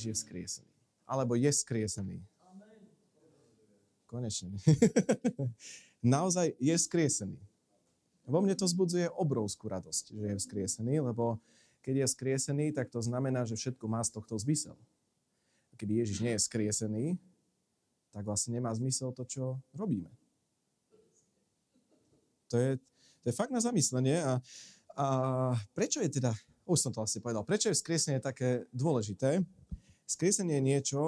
Ježiš je vzkriesený. Alebo je vzkriesený. Konečne. Naozaj je vzkriesený. Vo mne to zbudzuje obrovskú radosť, že je vzkriesený, lebo keď je vzkriesený, tak to znamená, že všetko má z tohto zmysel. Keby Ježiš nie je vzkriesený, tak vlastne nemá zmysel to, čo robíme. To je, to je fakt na zamyslenie. A, a prečo je teda, už som to asi povedal, prečo je vzkriesenie také dôležité? Skriesenie je niečo,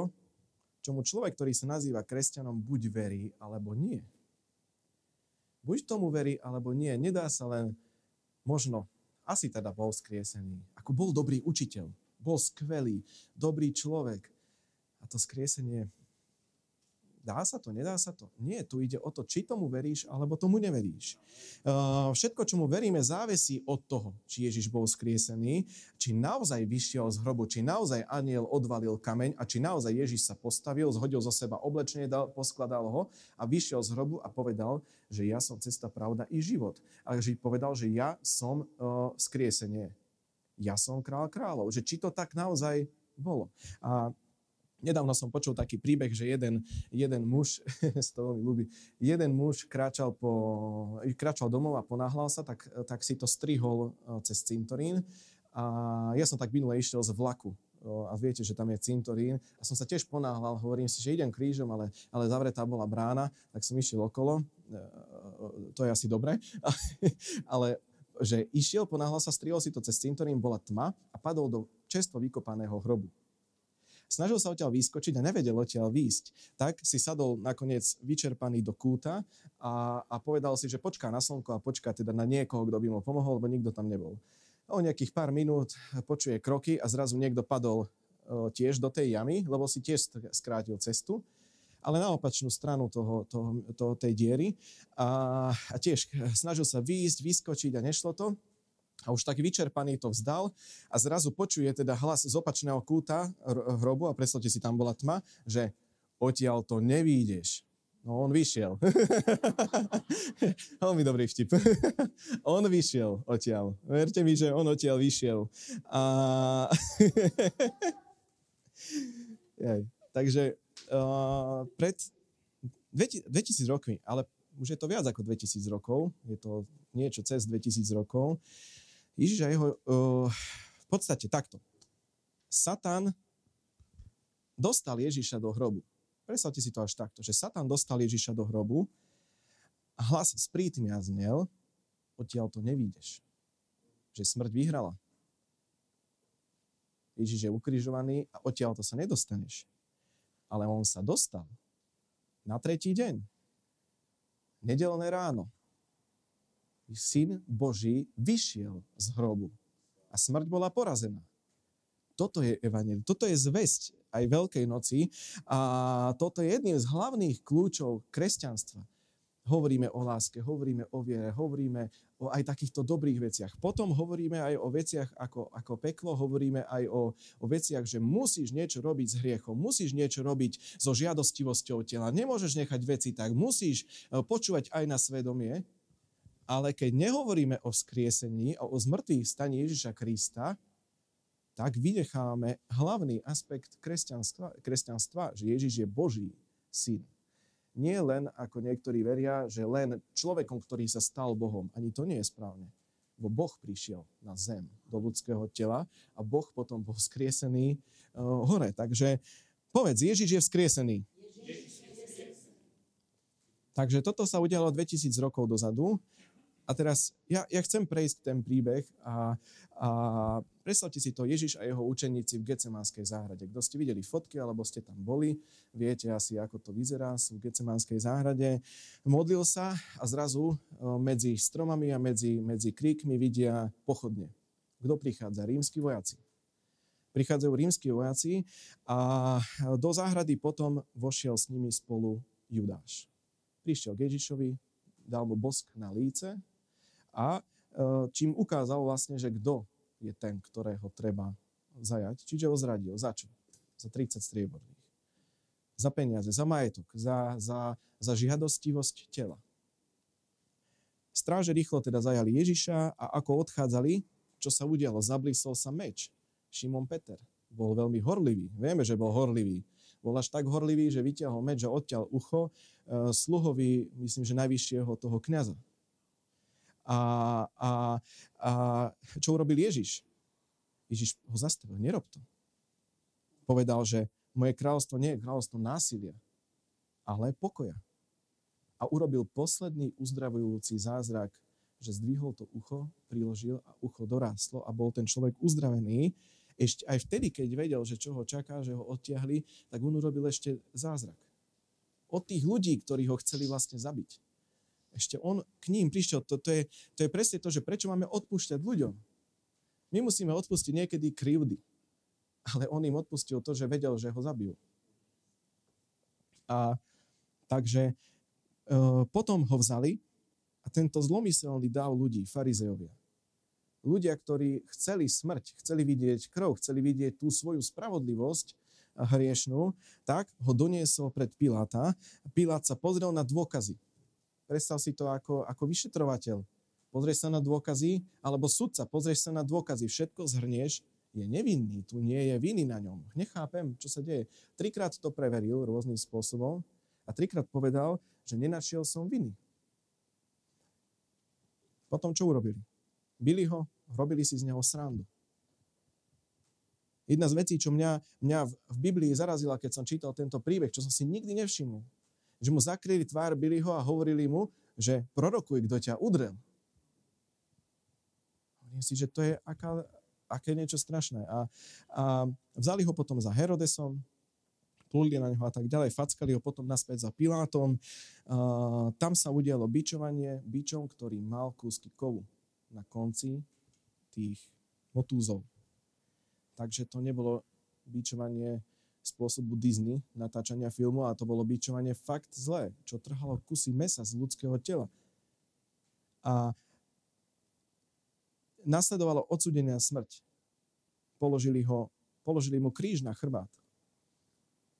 čomu človek, ktorý sa nazýva kresťanom, buď verí, alebo nie. Buď tomu verí, alebo nie. Nedá sa len možno, asi teda bol skriesený. Ako bol dobrý učiteľ, bol skvelý, dobrý človek. A to skriesenie Dá sa to, nedá sa to? Nie, tu ide o to, či tomu veríš, alebo tomu neveríš. Všetko, čomu veríme, závisí od toho, či Ježiš bol skriesený, či naozaj vyšiel z hrobu, či naozaj aniel odvalil kameň a či naozaj Ježiš sa postavil, zhodil zo seba oblečenie, dal, poskladal ho a vyšiel z hrobu a povedal, že ja som cesta, pravda i život. A že povedal, že ja som uh, skriesenie. Ja som král kráľov. Že či to tak naozaj bolo. A Nedávno som počul taký príbeh, že jeden, jeden muž, to veľmi ľúbi, jeden muž kráčal, po, kráčal domov a ponáhľal sa, tak, tak si to strihol eh, cez cintorín. A ja som tak minule išiel z vlaku eh, a viete, že tam je cintorín. A som sa tiež ponáhľal, hovorím si, že idem krížom, ale, ale zavretá bola brána, tak som išiel okolo. Eh, to je asi dobre. ale že išiel, ponáhľal sa, strihol si to cez cintorín, bola tma a padol do čestvo vykopaného hrobu. Snažil sa odtiaľ vyskočiť a nevedel odtiaľ výjsť. Tak si sadol nakoniec vyčerpaný do kúta a, a povedal si, že počká na slnko a počká teda na niekoho, kto by mu pomohol, lebo nikto tam nebol. O nejakých pár minút počuje kroky a zrazu niekto padol tiež do tej jamy, lebo si tiež skrátil cestu ale na opačnú stranu toho, toho, toho, tej diery a, a tiež snažil sa výjsť, vyskočiť a nešlo to a už taký vyčerpaný to vzdal a zrazu počuje teda hlas z opačného kúta hrobu a predstavte si, tam bola tma, že odtiaľ to nevídeš. No on vyšiel. Veľmi dobrý vtip. on vyšiel odtiaľ. Verte mi, že on odtiaľ vyšiel. A... Takže uh, pred 2000 rokmi, ale už je to viac ako 2000 rokov, je to niečo cez 2000 rokov, Ježiš a jeho, uh, v podstate takto. Satan dostal Ježiša do hrobu. Predstavte si to až takto, že Satan dostal Ježiša do hrobu a hlas sprítmia znel, odtiaľ to nevídeš. Že smrť vyhrala. Ježiš je ukrižovaný a odtiaľ to sa nedostaneš. Ale on sa dostal na tretí deň. Nedelné ráno syn Boží vyšiel z hrobu a smrť bola porazená. Toto je evanel, toto je zväzť aj Veľkej noci a toto je jedným z hlavných kľúčov kresťanstva. Hovoríme o láske, hovoríme o viere, hovoríme o aj takýchto dobrých veciach. Potom hovoríme aj o veciach ako, ako peklo, hovoríme aj o, o veciach, že musíš niečo robiť s hriechom, musíš niečo robiť so žiadostivosťou tela, nemôžeš nechať veci tak, musíš e, počúvať aj na svedomie, ale keď nehovoríme o vzkriesení a o zmrtvých staní Ježiša Krista, tak vynechávame hlavný aspekt kresťanstva, kresťanstva, že Ježiš je Boží syn. Nie len, ako niektorí veria, že len človekom, ktorý sa stal Bohom. Ani to nie je správne. Bo Boh prišiel na zem, do ľudského tela a Boh potom bol vzkriesený uh, hore. Takže povedz, Ježiš je vzkriesený. Ježiš je vzkriesený. Takže toto sa udialo 2000 rokov dozadu a teraz ja, ja chcem prejsť ten príbeh a, a predstavte si to Ježiš a jeho učeníci v Gecemánskej záhrade. Kto ste videli fotky alebo ste tam boli, viete asi, ako to vyzerá, sú v Gecemánskej záhrade. Modlil sa a zrazu medzi stromami a medzi, medzi kríkmi vidia pochodne. Kto prichádza? Rímsky vojaci. Prichádzajú rímsky vojaci a do záhrady potom vošiel s nimi spolu Judáš. Prišiel k Ježišovi, dal mu bosk na líce a e, čím ukázal vlastne, že kto je ten, ktorého treba zajať. Čiže ho zradil. Za čo? Za 30 strieborných. Za peniaze, za majetok, za, za, za žiadostivosť tela. Stráže rýchlo teda zajali Ježiša a ako odchádzali, čo sa udialo? Zablísol sa meč. Šimon Peter bol veľmi horlivý. Vieme, že bol horlivý. Bol až tak horlivý, že vyťahol meč a odťal ucho uh, sluhovi, myslím, že najvyššieho toho kniaza. A, a, a čo urobil Ježiš? Ježiš ho zastavil, nerob to. Povedal, že moje kráľovstvo nie je kráľovstvo násilia, ale pokoja. A urobil posledný uzdravujúci zázrak, že zdvihol to ucho, priložil a ucho dorástlo a bol ten človek uzdravený. Ešte aj vtedy, keď vedel, že čo ho čaká, že ho odtiahli, tak on urobil ešte zázrak. Od tých ľudí, ktorí ho chceli vlastne zabiť. Ešte on k ním prišiel. To, to, je, to je presne to, že prečo máme odpúšťať ľuďom. My musíme odpustiť niekedy krivdy. Ale on im odpustil to, že vedel, že ho zabijú. A takže e, potom ho vzali a tento zlomyselný dáv ľudí, farizeovia. Ľudia, ktorí chceli smrť, chceli vidieť krv, chceli vidieť tú svoju spravodlivosť hriešnú, tak ho doniesol pred Piláta. Pilát sa pozrel na dôkazy. Predstav si to ako, ako vyšetrovateľ. Pozrieš sa na dôkazy, alebo sudca, pozrieš sa na dôkazy, všetko zhrnieš, je nevinný, tu nie je viny na ňom. Nechápem, čo sa deje. Trikrát to preveril rôznym spôsobom a trikrát povedal, že nenašiel som viny. Potom čo urobili? Bili ho, robili si z neho srandu. Jedna z vecí, čo mňa, mňa v Biblii zarazila, keď som čítal tento príbeh, čo som si nikdy nevšimol, že mu zakryli tvár Billyho a hovorili mu, že prorokuj, kto ťa udrel. Hovorím si, že to je aká, aké niečo strašné. A, a vzali ho potom za Herodesom, plúli na neho a tak ďalej, fackali ho potom naspäť za Pilátom. A, tam sa udialo bičovanie bičom, ktorý mal kúsky kovu na konci tých motúzov. Takže to nebolo bičovanie spôsobu Disney natáčania filmu a to bolo bičovanie fakt zlé, čo trhalo kusy mesa z ľudského tela. A nasledovalo odsudenia smrť. Položili, ho, položili mu kríž na chrbát.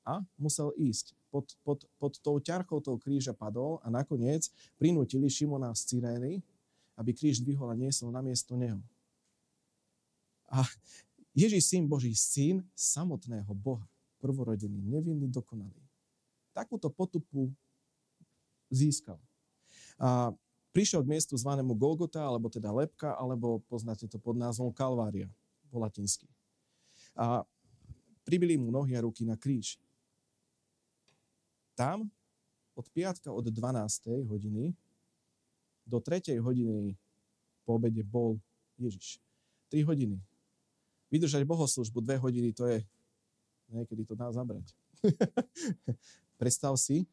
A musel ísť. Pod, pod, pod tou ťarchou toho kríža padol a nakoniec prinútili Šimona z Cyrény, aby kríž dvihol a niesol na miesto neho. A Ježíš, syn Boží, syn samotného Boha prvorodený, nevinný, dokonalý. Takúto potupu získal. A prišiel k miestu zvanému Golgota, alebo teda Lepka, alebo poznáte to pod názvom Kalvária po latinsky. A pribili mu nohy a ruky na kríž. Tam od piatka od 12. hodiny do 3. hodiny po obede bol Ježiš. 3 hodiny. Vydržať bohoslužbu 2 hodiny, to je Niekedy to dá zabrať. Predstav si,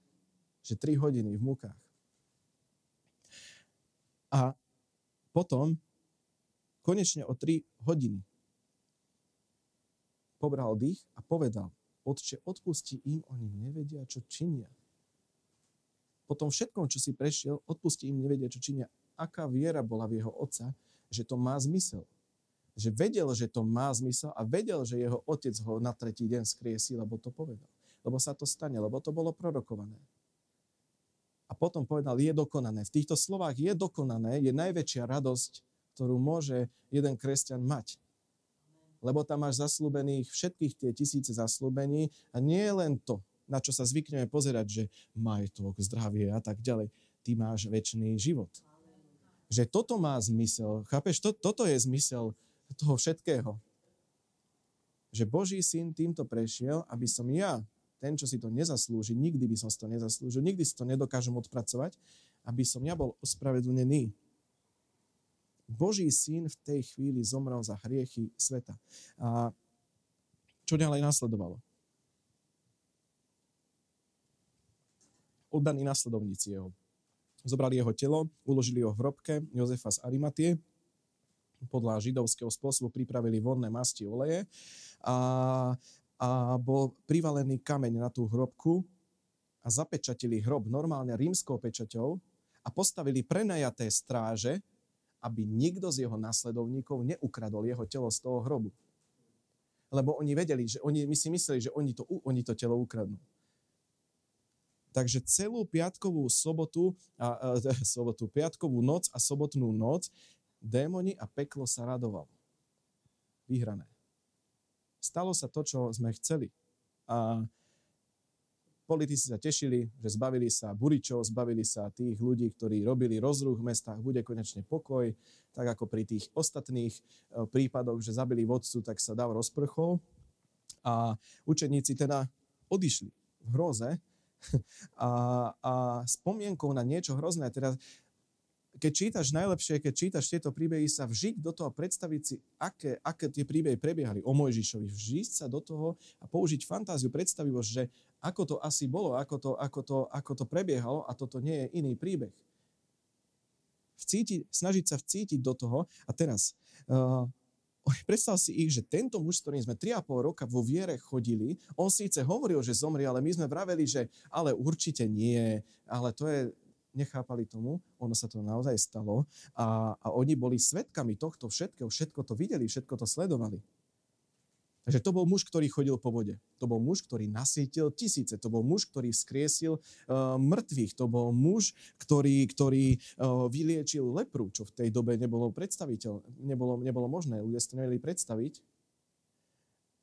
že 3 hodiny v mukách. A potom konečne o 3 hodiny pobral dých a povedal, Otče, odpusti im, oni nevedia, čo činia. Po tom všetkom, čo si prešiel, odpusti im, nevedia, čo činia. Aká viera bola v jeho otca, že to má zmysel že vedel, že to má zmysel a vedel, že jeho otec ho na tretí deň skriesí, lebo to povedal. Lebo sa to stane, lebo to bolo prorokované. A potom povedal, je dokonané. V týchto slovách je dokonané, je najväčšia radosť, ktorú môže jeden kresťan mať. Lebo tam máš zaslúbených všetkých tie tisíce zaslúbení a nie len to, na čo sa zvykneme pozerať, že majetok, zdravie a tak ďalej. Ty máš väčší život. Že toto má zmysel. Chápeš? To, toto je zmysel toho všetkého. Že Boží syn týmto prešiel, aby som ja, ten, čo si to nezaslúži, nikdy by som si to nezaslúžil, nikdy si to nedokážem odpracovať, aby som ja bol ospravedlnený. Boží syn v tej chvíli zomrel za hriechy sveta. A čo ďalej nasledovalo? Oddaní nasledovníci jeho. Zobrali jeho telo, uložili ho v hrobke Jozefa z Arimatie podľa židovského spôsobu pripravili vonné masti oleje a, a bol privalený kameň na tú hrobku a zapečatili hrob normálne rímskou pečaťou a postavili prenajaté stráže, aby nikto z jeho následovníkov neukradol jeho telo z toho hrobu. Lebo oni vedeli, že oni, my si mysleli, že oni to, oni to telo ukradnú. Takže celú piatkovú sobotu, a, a, sobotu, piatkovú noc a sobotnú noc démoni a peklo sa radovalo. Vyhrané. stalo sa to, čo sme chceli. A politici sa tešili, že zbavili sa buričov, zbavili sa tých ľudí, ktorí robili rozruch v mestách, bude konečne pokoj, tak ako pri tých ostatných e, prípadoch, že zabili vodcu, tak sa dav rozprchol. A učeníci teda odišli v hroze a, a spomienkou na niečo hrozné. Teda keď čítaš najlepšie, keď čítaš tieto príbehy, sa vžiť do toho, predstaviť si, aké, aké tie príbehy prebiehali o Mojžišovi. Vžiť sa do toho a použiť fantáziu, predstavivosť, že ako to asi bolo, ako to, ako to, ako to prebiehalo a toto nie je iný príbeh. Vcíti, snažiť sa vcítiť do toho a teraz uh, predstav si ich, že tento muž, s ktorým sme 3,5 roka vo viere chodili, on síce hovoril, že zomrie, ale my sme vraveli, že ale určite nie, ale to je, nechápali tomu, ono sa to naozaj stalo a, a oni boli svetkami tohto všetkého, všetko to videli, všetko to sledovali. Takže to bol muž, ktorý chodil po vode. To bol muž, ktorý nasítil tisíce. To bol muž, ktorý skriesil uh, mŕtvych. To bol muž, ktorý, ktorý uh, vyliečil lepru, čo v tej dobe nebolo predstaviteľ, nebolo, nebolo možné. Ľudia si to nevedeli predstaviť.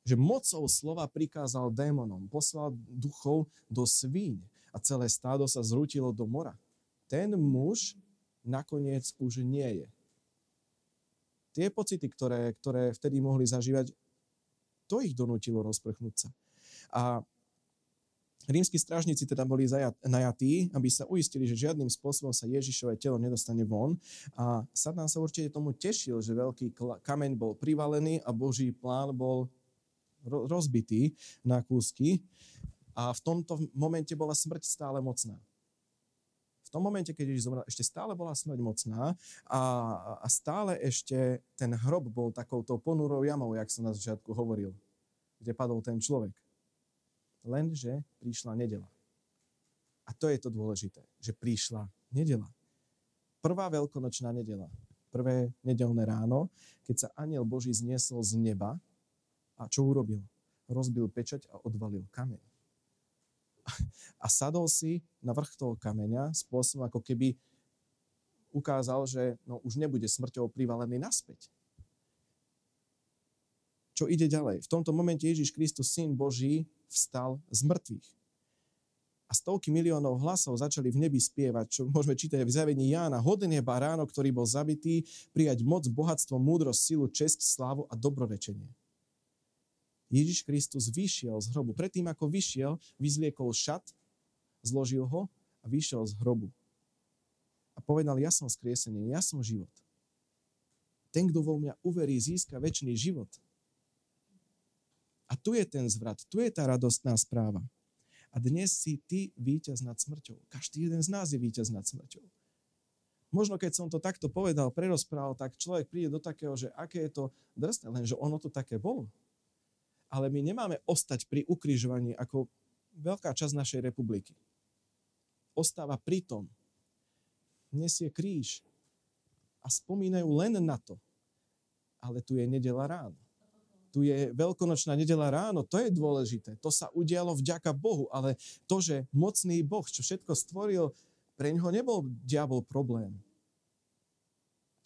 Že mocou slova prikázal démonom, poslal duchov do svíň a celé stádo sa zrútilo do mora ten muž nakoniec už nie je. Tie pocity, ktoré, ktoré vtedy mohli zažívať, to ich donútilo rozprchnúť sa. A rímsky strážnici teda boli najatí, aby sa uistili, že žiadnym spôsobom sa Ježišové telo nedostane von. A Satan sa určite tomu tešil, že veľký kameň bol privalený a Boží plán bol rozbitý na kúsky. A v tomto momente bola smrť stále mocná v tom momente, keď Ježiš zomrel, ešte stále bola smrť mocná a, a stále ešte ten hrob bol takouto ponurou jamou, jak som na začiatku hovoril, kde padol ten človek. Lenže prišla nedela. A to je to dôležité, že prišla nedela. Prvá veľkonočná nedela, prvé nedelné ráno, keď sa aniel Boží zniesol z neba a čo urobil? Rozbil pečať a odvalil kameň a sadol si na vrch toho kameňa spôsobom, ako keby ukázal, že no, už nebude smrťou privalený naspäť. Čo ide ďalej? V tomto momente Ježiš Kristus, Syn Boží, vstal z mŕtvych. A stovky miliónov hlasov začali v nebi spievať, čo môžeme čítať v zjavení Jána. Hodný je baráno, ktorý bol zabitý, prijať moc, bohatstvo, múdrosť, silu, česť, slávu a dobrorečenie. Ježiš Kristus vyšiel z hrobu. Predtým, ako vyšiel, vyzliekol šat, zložil ho a vyšiel z hrobu. A povedal, ja som skriesenie, ja som život. Ten, kto vo mňa uverí, získa väčší život. A tu je ten zvrat, tu je tá radostná správa. A dnes si ty víťaz nad smrťou. Každý jeden z nás je víťaz nad smrťou. Možno keď som to takto povedal, prerozprával, tak človek príde do takého, že aké je to drsné, lenže ono to také bolo ale my nemáme ostať pri ukrižovaní ako veľká časť našej republiky. Ostáva pri tom. Nesie kríž a spomínajú len na to. Ale tu je nedela ráno. Tu je veľkonočná nedela ráno, to je dôležité. To sa udialo vďaka Bohu, ale to, že mocný Boh, čo všetko stvoril, pre ňoho nebol diabol problém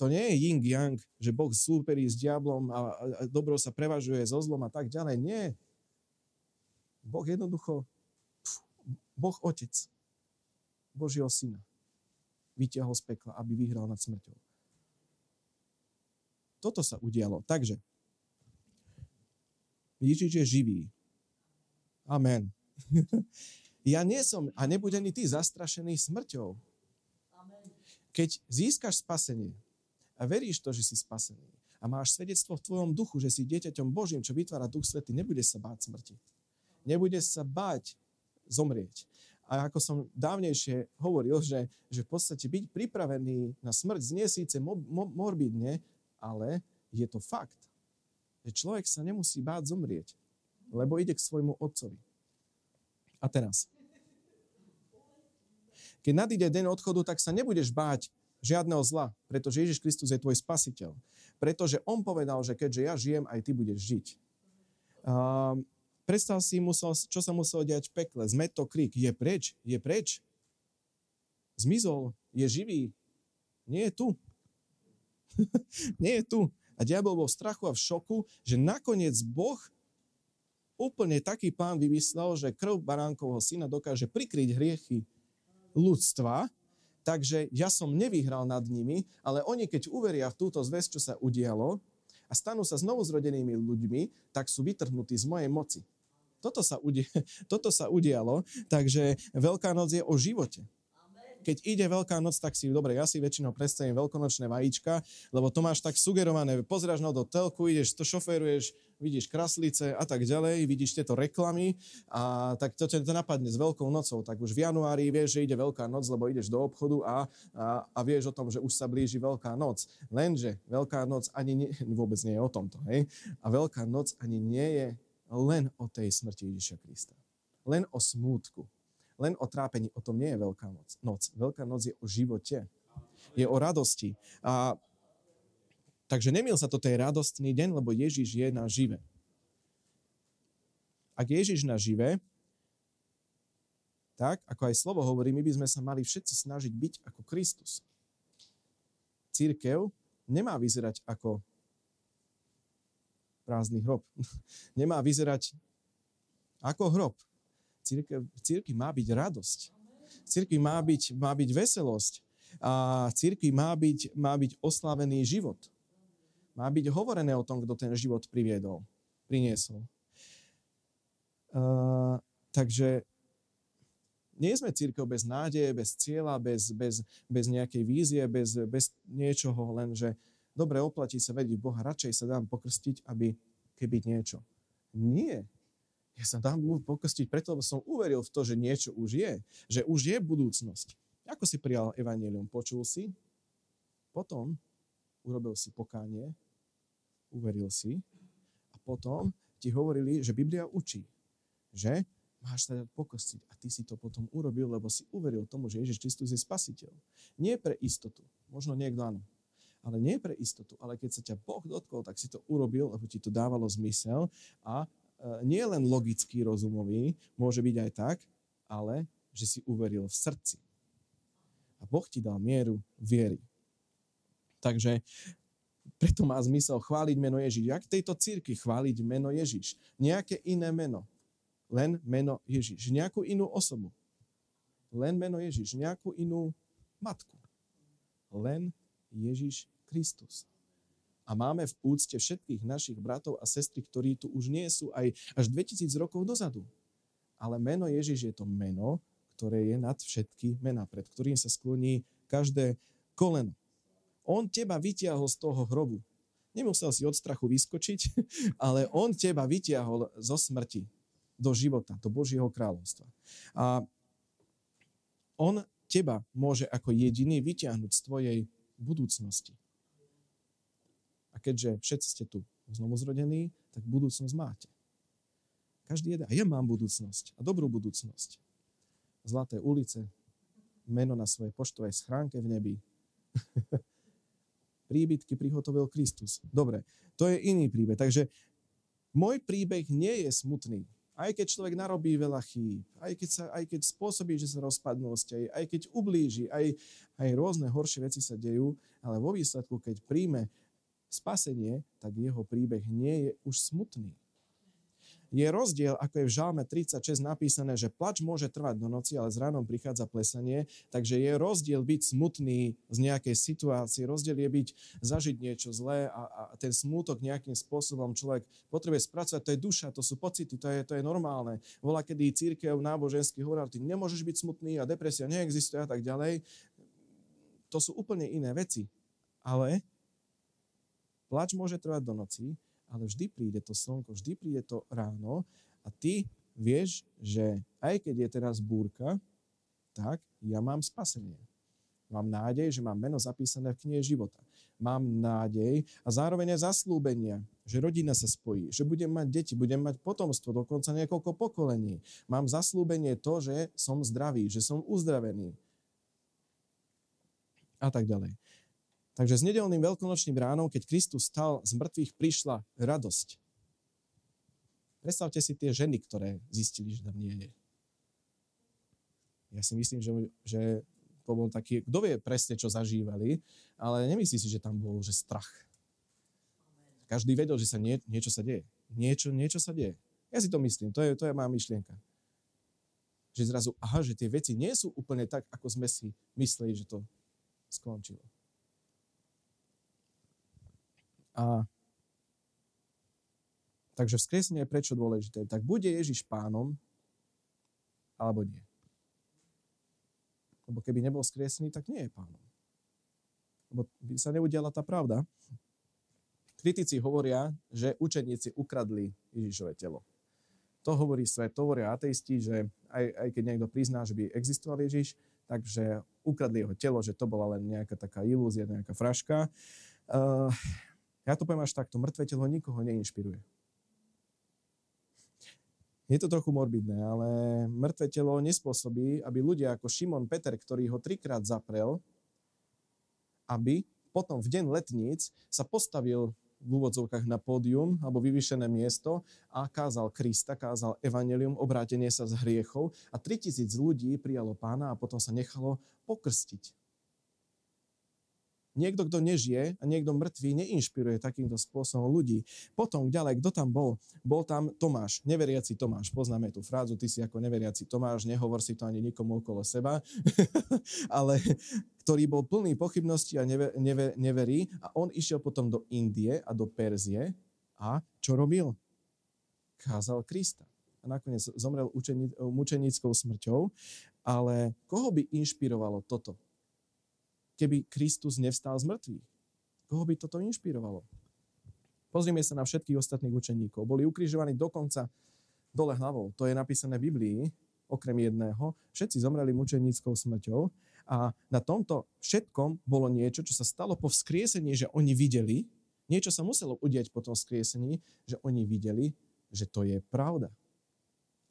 to nie je yin yang, že Boh súperí s diablom a, a dobro sa prevažuje so zlom a tak ďalej. Nie. Boh jednoducho, pf, Boh Otec, Božieho Syna, vyťahol z pekla, aby vyhral nad smrťou. Toto sa udialo. Takže, Ježiš je živý. Amen. ja nie som a nebude ani ty zastrašený smrťou. Keď získaš spasenie, a veríš to, že si spasený a máš svedectvo v tvojom duchu, že si dieťaťom Božím, čo vytvára Duch Svety, nebudeš sa báť smrti. Nebudeš sa báť zomrieť. A ako som dávnejšie hovoril, že, že v podstate byť pripravený na smrť znie síce mo, mo, morbidne, ale je to fakt, že človek sa nemusí báť zomrieť, lebo ide k svojmu otcovi. A teraz. Keď nadíde deň odchodu, tak sa nebudeš báť žiadneho zla, pretože Ježiš Kristus je tvoj spasiteľ. Pretože on povedal, že keďže ja žijem, aj ty budeš žiť. Uh, predstav si, musel, čo sa muselo diať v pekle. Zmet to krik. Je preč, je preč. Zmizol, je živý. Nie je tu. Nie je tu. A diabol bol v strachu a v šoku, že nakoniec Boh úplne taký plán vymyslel, že krv baránkovho syna dokáže prikryť hriechy ľudstva, takže ja som nevyhral nad nimi, ale oni keď uveria v túto zväz, čo sa udialo a stanú sa znovu zrodenými ľuďmi, tak sú vytrhnutí z mojej moci. Toto sa, udie, toto sa udialo, takže Veľká noc je o živote keď ide Veľká noc, tak si, dobre, ja si väčšinou predstavím veľkonočné vajíčka, lebo to máš tak sugerované, pozráš na do telku, ideš, to šoféruješ, vidíš kraslice a tak ďalej, vidíš tieto reklamy a tak to ťa to napadne s Veľkou nocou, tak už v januári vieš, že ide Veľká noc, lebo ideš do obchodu a, a, a vieš o tom, že už sa blíži Veľká noc. Lenže Veľká noc ani nie, vôbec nie je o tomto, hej? A Veľká noc ani nie je len o tej smrti Ježiša Krista. Len o smútku len o trápení. O tom nie je Veľká noc. noc. Veľká noc je o živote. Je o radosti. A, takže nemil sa, toto je radostný deň, lebo Ježiš je na živé. Ak Ježiš na živé, tak, ako aj slovo hovorí, my by sme sa mali všetci snažiť byť ako Kristus. Církev nemá vyzerať ako prázdny hrob. nemá vyzerať ako hrob. Církev, v církvi má byť radosť. V církvi má byť, má byť veselosť. A církvi má byť, má byť oslavený život. Má byť hovorené o tom, kto ten život priviedol, priniesol. Uh, takže nie sme církev bez nádeje, bez cieľa, bez, bez, bez nejakej vízie, bez, bez niečoho, len že dobre oplatí sa vedieť Boha, radšej sa dám pokrstiť, aby keby niečo. Nie. Ja sa dám pokrstiť preto, lebo som uveril v to, že niečo už je. Že už je budúcnosť. Ako si prijal evanelium? Počul si? Potom urobil si pokánie, uveril si a potom ti hovorili, že Biblia učí, že máš sa dať pokrstiť a ty si to potom urobil, lebo si uveril tomu, že Ježiš Kristus je spasiteľ. Nie pre istotu, možno niekto áno, ale nie pre istotu, ale keď sa ťa Boh dotkol, tak si to urobil, lebo ti to dávalo zmysel a E, nie len logický, rozumový, môže byť aj tak, ale že si uveril v srdci. A Boh ti dal mieru viery. Takže preto má zmysel chváliť meno Ježiš. Jak tejto círky chváliť meno Ježiš? Nejaké iné meno. Len meno Ježiš. Nejakú inú osobu. Len meno Ježiš. Nejakú inú matku. Len Ježiš Kristus a máme v úcte všetkých našich bratov a sestry, ktorí tu už nie sú aj až 2000 rokov dozadu. Ale meno Ježiš je to meno, ktoré je nad všetky mena, pred ktorým sa skloní každé koleno. On teba vytiahol z toho hrobu. Nemusel si od strachu vyskočiť, ale on teba vytiahol zo smrti do života, do Božieho kráľovstva. A on teba môže ako jediný vyťahnuť z tvojej budúcnosti. A keďže všetci ste tu znovu zrodení, tak budúcnosť máte. Každý jeden. A ja mám budúcnosť. A dobrú budúcnosť. Zlaté ulice, meno na svojej poštovej schránke v nebi. Príbytky prihotovil Kristus. Dobre, to je iný príbeh. Takže môj príbeh nie je smutný. Aj keď človek narobí veľa chýb, aj keď, sa, aj keď spôsobí, že sa rozpadnú vzťahy, aj keď ublíži, aj, aj rôzne horšie veci sa dejú, ale vo výsledku, keď príjme spasenie, tak jeho príbeh nie je už smutný. Je rozdiel, ako je v Žalme 36 napísané, že plač môže trvať do noci, ale z ránom prichádza plesanie, takže je rozdiel byť smutný z nejakej situácie, rozdiel je byť, zažiť niečo zlé a, a ten smútok nejakým spôsobom človek potrebuje spracovať, to je duša, to sú pocity, to je, to je normálne. Volá, kedy církev náboženský hovorí, ty nemôžeš byť smutný a depresia neexistuje a tak ďalej. To sú úplne iné veci. Ale Plač môže trvať do noci, ale vždy príde to slnko, vždy príde to ráno a ty vieš, že aj keď je teraz búrka, tak ja mám spasenie. Mám nádej, že mám meno zapísané v knihe života. Mám nádej a zároveň aj zaslúbenia, že rodina sa spojí, že budem mať deti, budem mať potomstvo, dokonca niekoľko pokolení. Mám zaslúbenie to, že som zdravý, že som uzdravený. A tak ďalej. Takže s nedelným veľkonočným ránom, keď Kristus stal z mŕtvych, prišla radosť. Predstavte si tie ženy, ktoré zistili, že tam nie je. Ja si myslím, že, že to bol taký, kto vie presne, čo zažívali, ale nemyslí si, že tam bol že strach. Každý vedel, že sa nie, niečo sa deje. Niečo, niečo sa deje. Ja si to myslím, to je, to je moja myšlienka. Že zrazu, aha, že tie veci nie sú úplne tak, ako sme si mysleli, že to skončilo. A takže vzkriesenie je prečo dôležité? Tak bude Ježiš pánom, alebo nie. Lebo keby nebol skriesený, tak nie je pánom. Lebo by sa neudiala tá pravda. Kritici hovoria, že učeníci ukradli Ježišové telo. To hovorí svet, to hovoria ateisti, že aj, aj keď niekto prizná, že by existoval Ježiš, takže ukradli jeho telo, že to bola len nejaká taká ilúzia, nejaká fraška. Uh, ja to poviem až takto, mŕtve telo nikoho neinšpiruje. Je to trochu morbidné, ale mŕtve telo nespôsobí, aby ľudia ako Šimon Peter, ktorý ho trikrát zaprel, aby potom v deň letníc sa postavil v úvodzovkách na pódium alebo vyvýšené miesto a kázal Krista, kázal evanelium, obrátenie sa z hriechov a 3000 ľudí prijalo pána a potom sa nechalo pokrstiť. Niekto, kto nežije a niekto mŕtvý neinšpiruje takýmto spôsobom ľudí. Potom ďalej, kto tam bol? Bol tam Tomáš, neveriaci Tomáš. Poznáme tú frázu, ty si ako neveriaci Tomáš, nehovor si to ani nikomu okolo seba, ale ktorý bol plný pochybností a neve, neve, neverí a on išiel potom do Indie a do Perzie a čo robil? Kázal Krista. A nakoniec zomrel učení, mučenickou smrťou, ale koho by inšpirovalo toto? Keby Kristus nevstal z mŕtvych? Koho by toto inšpirovalo? Pozrime sa na všetkých ostatných učeníkov. Boli ukrižovaní dokonca dole hlavou. To je napísané v Biblii, okrem jedného. Všetci zomreli mučeníckou smrťou. A na tomto všetkom bolo niečo, čo sa stalo po vzkriesení, že oni videli. Niečo sa muselo udiať po tom vzkriesení, že oni videli, že to je pravda.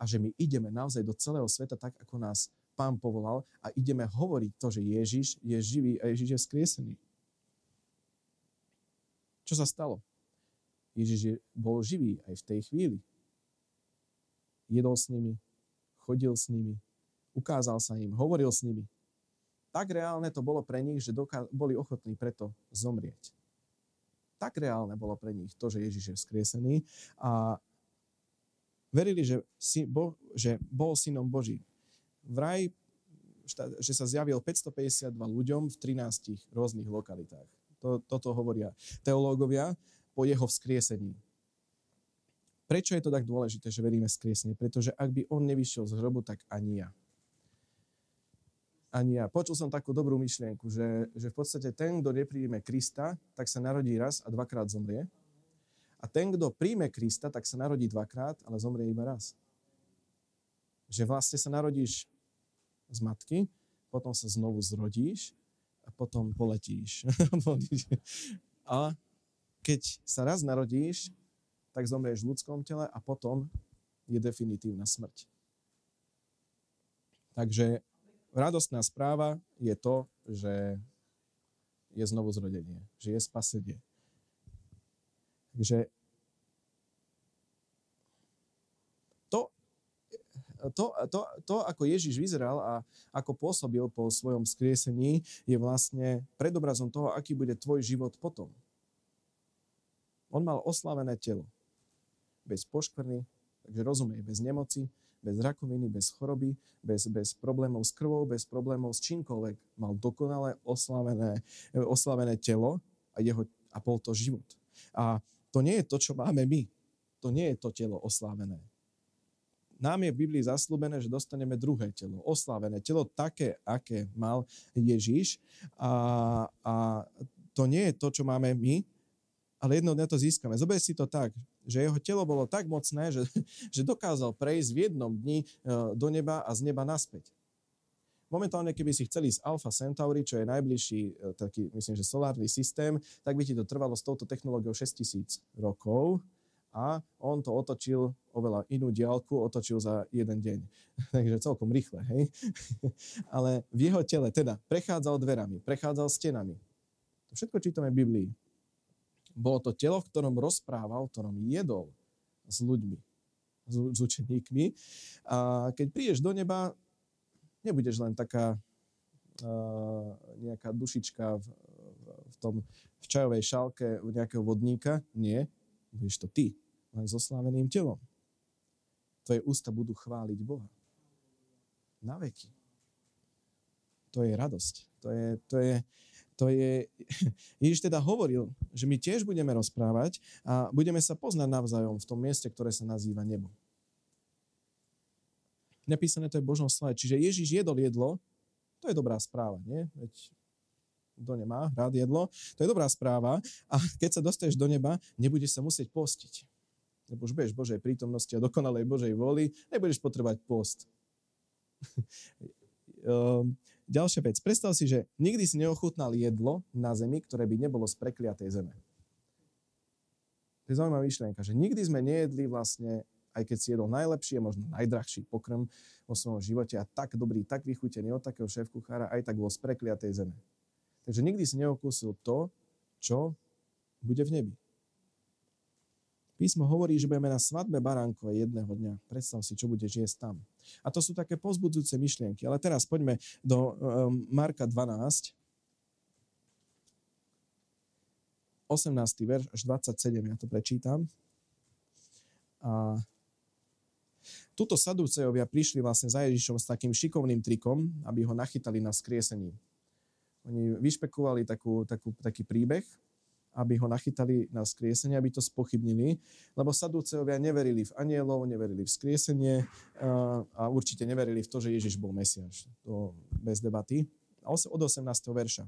A že my ideme naozaj do celého sveta tak, ako nás pán povolal a ideme hovoriť to, že Ježiš je živý a Ježiš je skriesený. Čo sa stalo? Ježiš je, bol živý aj v tej chvíli. Jedol s nimi, chodil s nimi, ukázal sa im, hovoril s nimi. Tak reálne to bolo pre nich, že doká- boli ochotní preto zomrieť. Tak reálne bolo pre nich to, že Ježiš je vzkriesený a verili, že, si, bo, že bol synom Boží vraj, že sa zjavil 552 ľuďom v 13 rôznych lokalitách. To, toto hovoria teológovia po jeho vzkriesení. Prečo je to tak dôležité, že veríme vzkriesenie? Pretože ak by on nevyšiel z hrobu, tak ani ja. Ani ja. Počul som takú dobrú myšlienku, že, že v podstate ten, kto nepríjme Krista, tak sa narodí raz a dvakrát zomrie. A ten, kto príjme Krista, tak sa narodí dvakrát, ale zomrie iba raz. Že vlastne sa narodíš z matky, potom sa znovu zrodíš a potom poletíš. a keď sa raz narodíš, tak zomrieš v ľudskom tele a potom je definitívna smrť. Takže radostná správa je to, že je znovu zrodenie, že je spasenie. Takže to, to, to, ako Ježiš vyzeral a ako pôsobil po svojom skriesení, je vlastne predobrazom toho, aký bude tvoj život potom. On mal oslavené telo. Bez poškvrny, takže rozumie, bez nemoci, bez rakoviny, bez choroby, bez, bez problémov s krvou, bez problémov s čímkoľvek. Mal dokonale oslavené, oslavené telo a, jeho, a bol to život. A to nie je to, čo máme my. To nie je to telo oslávené nám je v Biblii zaslúbené, že dostaneme druhé telo, oslávené telo, také, aké mal Ježiš. A, a to nie je to, čo máme my, ale jedno dňa to získame. Zober si to tak, že jeho telo bolo tak mocné, že, že dokázal prejsť v jednom dni e, do neba a z neba naspäť. Momentálne, keby si chceli z Alpha Centauri, čo je najbližší e, taký, myslím, že solárny systém, tak by ti to trvalo s touto technológiou 6000 rokov a on to otočil oveľa inú diálku, otočil za jeden deň. Takže celkom rýchle, hej. Ale v jeho tele teda prechádzal dverami, prechádzal stenami. To všetko čítame v Biblii. Bolo to telo, v ktorom rozprával, v ktorom jedol s ľuďmi, s, s učeníkmi. A keď prídeš do neba, nebudeš len taká uh, nejaká dušička v, v, tom, v čajovej šálke nejakého vodníka. Nie, budeš to ty, len s osláveným telom. Tvoje ústa budú chváliť Boha. Na veky. To je radosť. To je, to je, to je, Ježiš teda hovoril, že my tiež budeme rozprávať a budeme sa poznať navzájom v tom mieste, ktoré sa nazýva nebo. Nepísané to je Božom slove. Čiže Ježiš jedol jedlo, to je dobrá správa, nie? Veď kto nemá rád jedlo, to je dobrá správa. A keď sa dostaneš do neba, nebudeš sa musieť postiť. Lebo už budeš Božej prítomnosti a dokonalej Božej voli, nebudeš potrebovať post. Ehm, ďalšia vec. Predstav si, že nikdy si neochutnal jedlo na zemi, ktoré by nebolo z prekliatej zeme. To je zaujímavá myšlienka, že nikdy sme nejedli vlastne, aj keď si jedol najlepší a možno najdrahší pokrm vo svojom živote a tak dobrý, tak vychutený od takého šéf kuchára, aj tak bol z prekliatej zeme. Takže nikdy si neokúsil to, čo bude v nebi. Písmo hovorí, že budeme na svadbe baránkovej jedného dňa. Predstav si, čo budeš jesť tam. A to sú také pozbudzujúce myšlienky. Ale teraz poďme do um, Marka 12, 18. verš až 27, ja to prečítam. A tuto sadúcejovia prišli vlastne za Ježišom s takým šikovným trikom, aby ho nachytali na skriesení. Oni vyšpekovali takú, takú, taký príbeh, aby ho nachytali na skriesenie, aby to spochybnili, lebo sadúceovia neverili v anielov, neverili v skriesenie a určite neverili v to, že Ježiš bol Mesiáš. To bez debaty. Od 18. verša.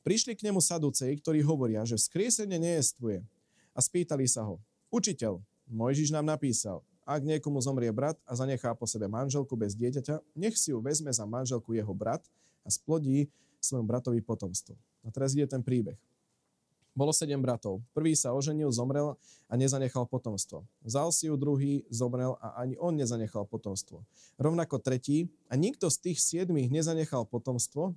Prišli k nemu sadúcej, ktorí hovoria, že vzkriesenie nejestvuje. A spýtali sa ho, učiteľ, Mojžiš nám napísal, ak niekomu zomrie brat a zanechá po sebe manželku bez dieťaťa, nech si ju vezme za manželku jeho brat a splodí svojom bratovi potomstvo. A teraz ide ten príbeh. Bolo sedem bratov. Prvý sa oženil, zomrel a nezanechal potomstvo. Vzal si ju druhý, zomrel a ani on nezanechal potomstvo. Rovnako tretí a nikto z tých siedmých nezanechal potomstvo.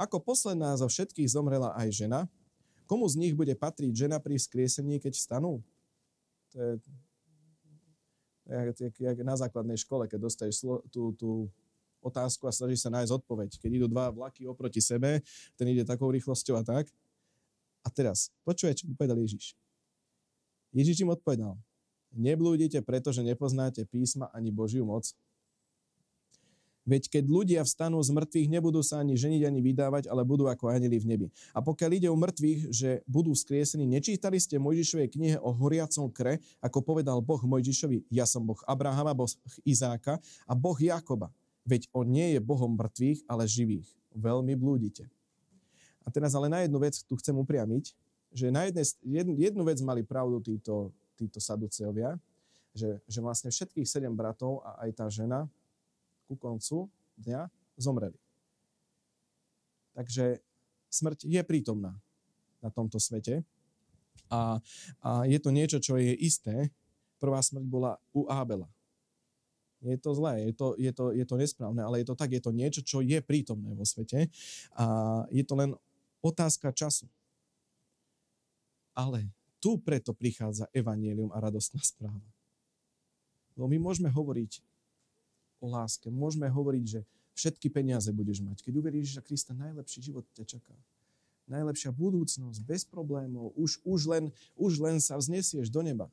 Ako posledná zo všetkých zomrela aj žena. Komu z nich bude patriť žena pri skriesení, keď vstanú? To je, jak, jak na základnej škole, keď dostaneš tú, tú otázku a snaží sa nájsť odpoveď. Keď idú dva vlaky oproti sebe, ten ide takou rýchlosťou a tak, a teraz, počujete, čo povedal Ježiš. Ježiš im odpovedal, neblúdite, pretože nepoznáte písma ani Božiu moc. Veď keď ľudia vstanú z mŕtvych, nebudú sa ani ženiť, ani vydávať, ale budú ako anjeli v nebi. A pokiaľ ide o mŕtvych, že budú skriesení, nečítali ste Mojžišovej knihe o horiacom kre, ako povedal Boh Mojžišovi, ja som Boh Abrahama, Boh Izáka a Boh Jakoba. Veď on nie je Bohom mŕtvych, ale živých. Veľmi blúdite. A teraz ale na jednu vec tu chcem upriamiť, že na jedne, jednu, jednu vec mali pravdu títo, títo saduceovia, že, že vlastne všetkých sedem bratov a aj tá žena ku koncu dňa zomreli. Takže smrť je prítomná na tomto svete a, a je to niečo, čo je isté. Prvá smrť bola u Ábela. Je to zlé, je to, je, to, je to nesprávne, ale je to tak, je to niečo, čo je prítomné vo svete a je to len otázka času. Ale tu preto prichádza evanílium a radostná správa. Lebo my môžeme hovoriť o láske, môžeme hovoriť, že všetky peniaze budeš mať. Keď uveríš, že Krista, najlepší život ťa čaká. Najlepšia budúcnosť, bez problémov, už, už, len, už len sa vznesieš do neba.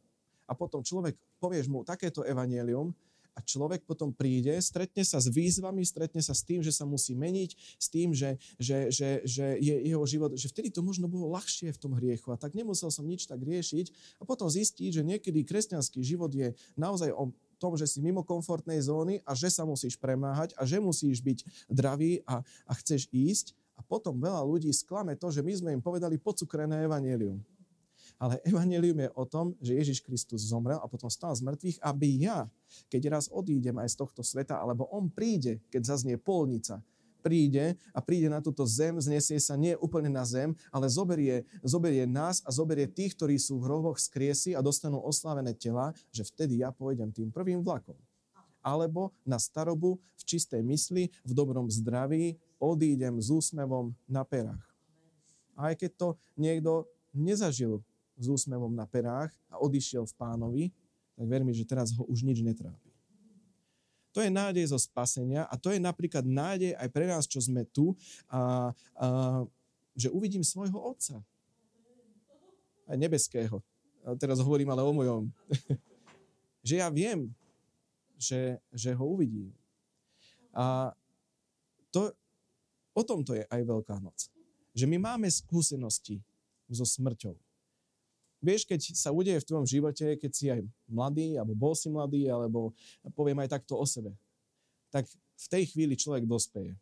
A potom človek, povieš mu takéto evanielium a človek potom príde, stretne sa s výzvami, stretne sa s tým, že sa musí meniť, s tým, že, že, že, že je jeho život, že vtedy to možno bolo ľahšie v tom hriechu a tak nemusel som nič tak riešiť a potom zistiť, že niekedy kresťanský život je naozaj o tom, že si mimo komfortnej zóny a že sa musíš premáhať a že musíš byť dravý a, a chceš ísť a potom veľa ľudí sklame to, že my sme im povedali pocukrené evanelium. Ale evanelium je o tom, že Ježiš Kristus zomrel a potom stal z mŕtvych, aby ja, keď raz odídem aj z tohto sveta, alebo on príde, keď zaznie polnica, príde a príde na túto zem, znesie sa nie úplne na zem, ale zoberie, zoberie nás a zoberie tých, ktorí sú v hroboch skriesi a dostanú oslávené tela, že vtedy ja pôjdem tým prvým vlakom. Alebo na starobu v čistej mysli, v dobrom zdraví, odídem s úsmevom na perách. Aj keď to niekto nezažil s úsmevom na perách a odišiel v pánovi, tak vermi, že teraz ho už nič netrápi. To je nádej zo spasenia a to je napríklad nádej aj pre nás, čo sme tu, a, a, že uvidím svojho otca. Aj nebeského. A teraz hovorím ale o mojom. že ja viem, že, že ho uvidí. A to, o tom to je aj Veľká noc. Že my máme skúsenosti so smrťou. Vieš, keď sa udeje v tvojom živote, keď si aj mladý, alebo bol si mladý, alebo poviem aj takto o sebe, tak v tej chvíli človek dospeje.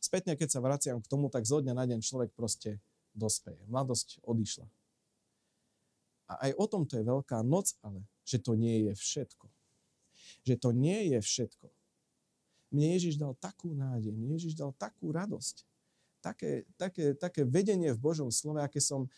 Spätne, keď sa vraciam k tomu, tak zo dňa na deň človek proste dospeje. Mladosť odišla. A aj o tom to je veľká noc, ale že to nie je všetko. Že to nie je všetko. Mne Ježiš dal takú nádej, mne Ježiš dal takú radosť, také, také, také vedenie v Božom slove, aké som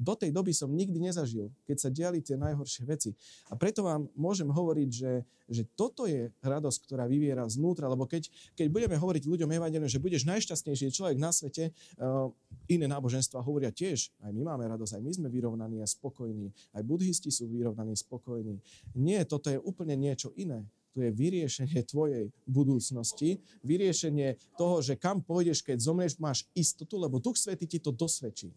do tej doby som nikdy nezažil, keď sa diali tie najhoršie veci. A preto vám môžem hovoriť, že, že toto je radosť, ktorá vyviera znútra, lebo keď, keď budeme hovoriť ľuďom evangelium, že budeš najšťastnejší človek na svete, uh, iné náboženstva hovoria tiež, aj my máme radosť, aj my sme vyrovnaní a spokojní, aj buddhisti sú vyrovnaní spokojní. Nie, toto je úplne niečo iné to je vyriešenie tvojej budúcnosti, vyriešenie toho, že kam pôjdeš, keď zomrieš, máš istotu, lebo Duch Svety ti to dosvedčí.